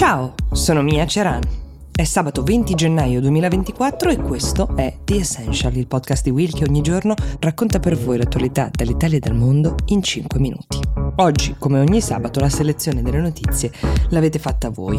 Ciao, sono Mia Ceran. È sabato 20 gennaio 2024 e questo è The Essential, il podcast di Will che ogni giorno racconta per voi l'attualità dall'Italia e dal mondo in 5 minuti. Oggi, come ogni sabato, la selezione delle notizie l'avete fatta voi.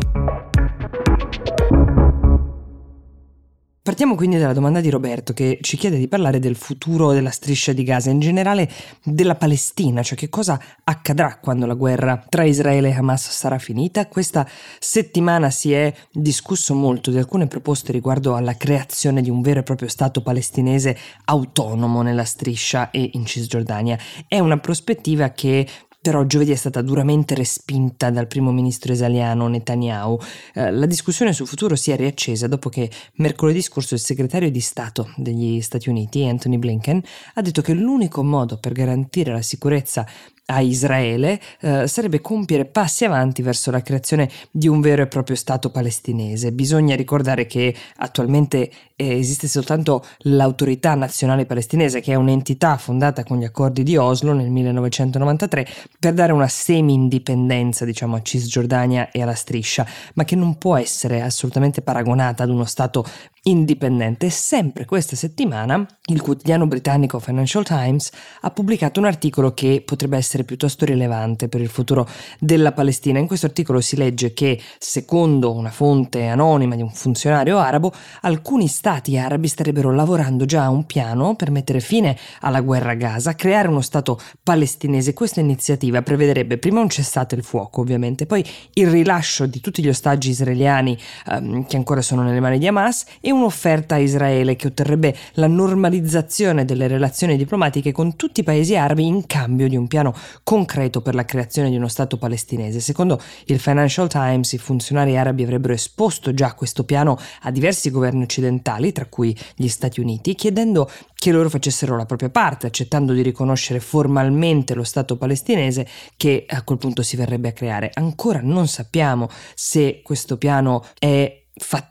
Partiamo quindi dalla domanda di Roberto che ci chiede di parlare del futuro della striscia di Gaza, in generale della Palestina, cioè che cosa accadrà quando la guerra tra Israele e Hamas sarà finita. Questa settimana si è discusso molto di alcune proposte riguardo alla creazione di un vero e proprio Stato palestinese autonomo nella striscia e in Cisgiordania. È una prospettiva che però giovedì è stata duramente respinta dal primo ministro israeliano Netanyahu. Eh, la discussione sul futuro si è riaccesa dopo che mercoledì scorso il segretario di Stato degli Stati Uniti, Anthony Blinken, ha detto che l'unico modo per garantire la sicurezza a Israele eh, sarebbe compiere passi avanti verso la creazione di un vero e proprio Stato palestinese. Bisogna ricordare che attualmente eh, esiste soltanto l'autorità nazionale palestinese, che è un'entità fondata con gli accordi di Oslo nel 1993 per dare una semi-indipendenza, diciamo, a Cisgiordania e alla striscia, ma che non può essere assolutamente paragonata ad uno Stato indipendente. Sempre questa settimana il quotidiano britannico Financial Times ha pubblicato un articolo che potrebbe essere piuttosto rilevante per il futuro della Palestina. In questo articolo si legge che, secondo una fonte anonima di un funzionario arabo, alcuni stati arabi starebbero lavorando già a un piano per mettere fine alla guerra a Gaza, creare uno Stato palestinese. Questa iniziativa prevederebbe prima un cessate il fuoco, ovviamente, poi il rilascio di tutti gli ostaggi israeliani ehm, che ancora sono nelle mani di Hamas e un'offerta a Israele che otterrebbe la normalizzazione delle relazioni diplomatiche con tutti i paesi arabi in cambio di un piano concreto per la creazione di uno Stato palestinese. Secondo il Financial Times, i funzionari arabi avrebbero esposto già questo piano a diversi governi occidentali, tra cui gli Stati Uniti, chiedendo che loro facessero la propria parte, accettando di riconoscere formalmente lo Stato palestinese che a quel punto si verrebbe a creare. Ancora non sappiamo se questo piano è fattibile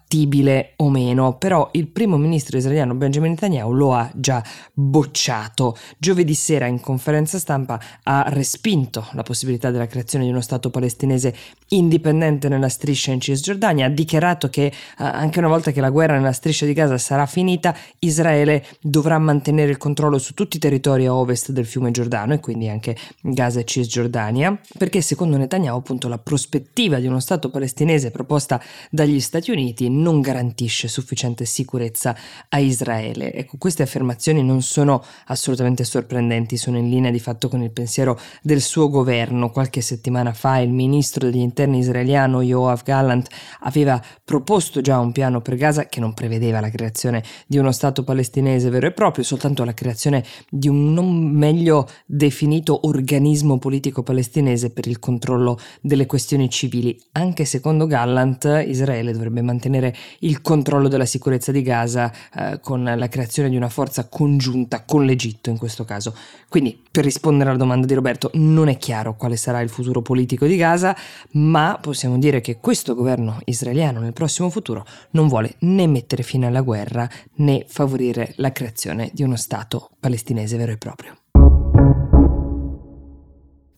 o meno, però il primo ministro israeliano Benjamin Netanyahu lo ha già bocciato. Giovedì sera in conferenza stampa ha respinto la possibilità della creazione di uno Stato palestinese indipendente nella striscia in Cisgiordania, ha dichiarato che eh, anche una volta che la guerra nella striscia di Gaza sarà finita, Israele dovrà mantenere il controllo su tutti i territori a ovest del fiume Giordano e quindi anche Gaza e Cisgiordania, perché secondo Netanyahu appunto la prospettiva di uno Stato palestinese proposta dagli Stati Uniti non garantisce sufficiente sicurezza a Israele. Ecco, queste affermazioni non sono assolutamente sorprendenti, sono in linea di fatto con il pensiero del suo governo. Qualche settimana fa il ministro degli interni israeliano Yoav Gallant aveva proposto già un piano per Gaza che non prevedeva la creazione di uno Stato palestinese vero e proprio, soltanto la creazione di un non meglio definito organismo politico palestinese per il controllo delle questioni civili. Anche secondo Gallant Israele dovrebbe mantenere il controllo della sicurezza di Gaza eh, con la creazione di una forza congiunta con l'Egitto in questo caso. Quindi, per rispondere alla domanda di Roberto, non è chiaro quale sarà il futuro politico di Gaza, ma possiamo dire che questo governo israeliano nel prossimo futuro non vuole né mettere fine alla guerra né favorire la creazione di uno Stato palestinese vero e proprio.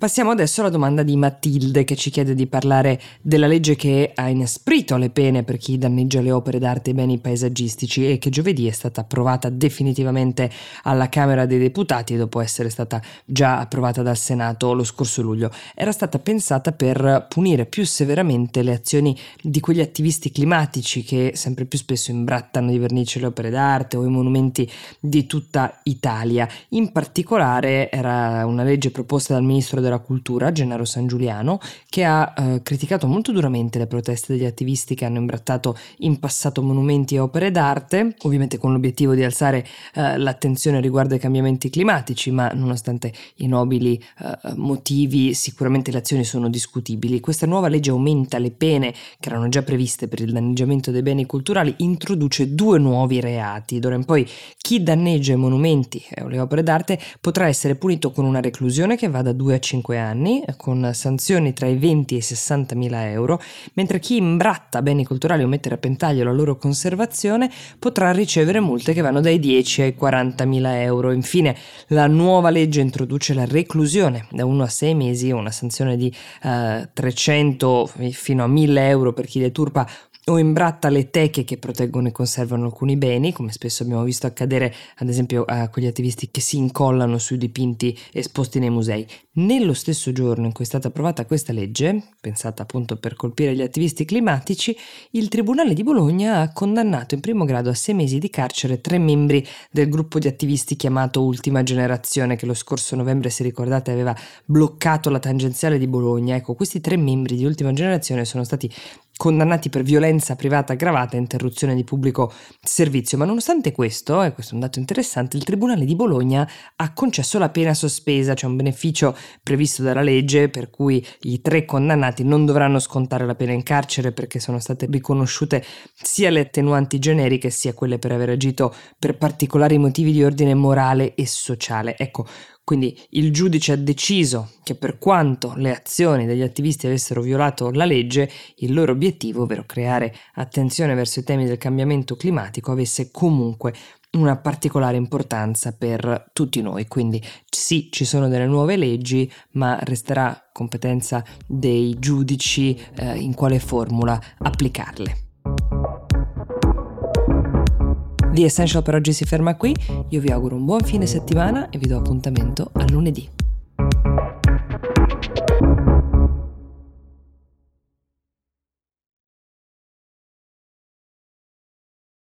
Passiamo adesso alla domanda di Matilde che ci chiede di parlare della legge che ha inesprito le pene per chi danneggia le opere d'arte e beni paesaggistici e che giovedì è stata approvata definitivamente alla Camera dei Deputati dopo essere stata già approvata dal Senato lo scorso luglio. Era stata pensata per punire più severamente le azioni di quegli attivisti climatici che sempre più spesso imbrattano di vernice le opere d'arte o i monumenti di tutta Italia. In particolare era una legge proposta dal ministro della della cultura, Gennaro San Giuliano, che ha eh, criticato molto duramente le proteste degli attivisti che hanno imbrattato in passato monumenti e opere d'arte, ovviamente con l'obiettivo di alzare eh, l'attenzione riguardo ai cambiamenti climatici, ma nonostante i nobili eh, motivi sicuramente le azioni sono discutibili. Questa nuova legge aumenta le pene che erano già previste per il danneggiamento dei beni culturali, introduce due nuovi reati. D'ora in poi chi danneggia i monumenti o le opere d'arte potrà essere punito con una reclusione che va da 2 a 5 5 anni, con sanzioni tra i 20 e i 60 mila euro, mentre chi imbratta beni culturali o mette a repentaglio la loro conservazione potrà ricevere multe che vanno dai 10 ai 40 mila euro. Infine, la nuova legge introduce la reclusione da 1 a 6 mesi una sanzione di eh, 300 fino a 1000 euro per chi deturpa o imbratta le teche che proteggono e conservano alcuni beni, come spesso abbiamo visto accadere ad esempio a quegli attivisti che si incollano sui dipinti esposti nei musei. Nello stesso giorno in cui è stata approvata questa legge, pensata appunto per colpire gli attivisti climatici, il Tribunale di Bologna ha condannato in primo grado a sei mesi di carcere tre membri del gruppo di attivisti chiamato Ultima Generazione, che lo scorso novembre, se ricordate, aveva bloccato la tangenziale di Bologna. Ecco, questi tre membri di Ultima Generazione sono stati condannati per violenza privata aggravata e interruzione di pubblico servizio, ma nonostante questo, e questo è un dato interessante, il Tribunale di Bologna ha concesso la pena sospesa, cioè un beneficio previsto dalla legge per cui i tre condannati non dovranno scontare la pena in carcere perché sono state riconosciute sia le attenuanti generiche sia quelle per aver agito per particolari motivi di ordine morale e sociale. Ecco, quindi il giudice ha deciso che per quanto le azioni degli attivisti avessero violato la legge, il loro obiettivo, ovvero creare attenzione verso i temi del cambiamento climatico, avesse comunque una particolare importanza per tutti noi. Quindi sì, ci sono delle nuove leggi, ma resterà competenza dei giudici eh, in quale formula applicarle. The Essential per oggi si ferma qui, io vi auguro un buon fine settimana e vi do appuntamento a lunedì.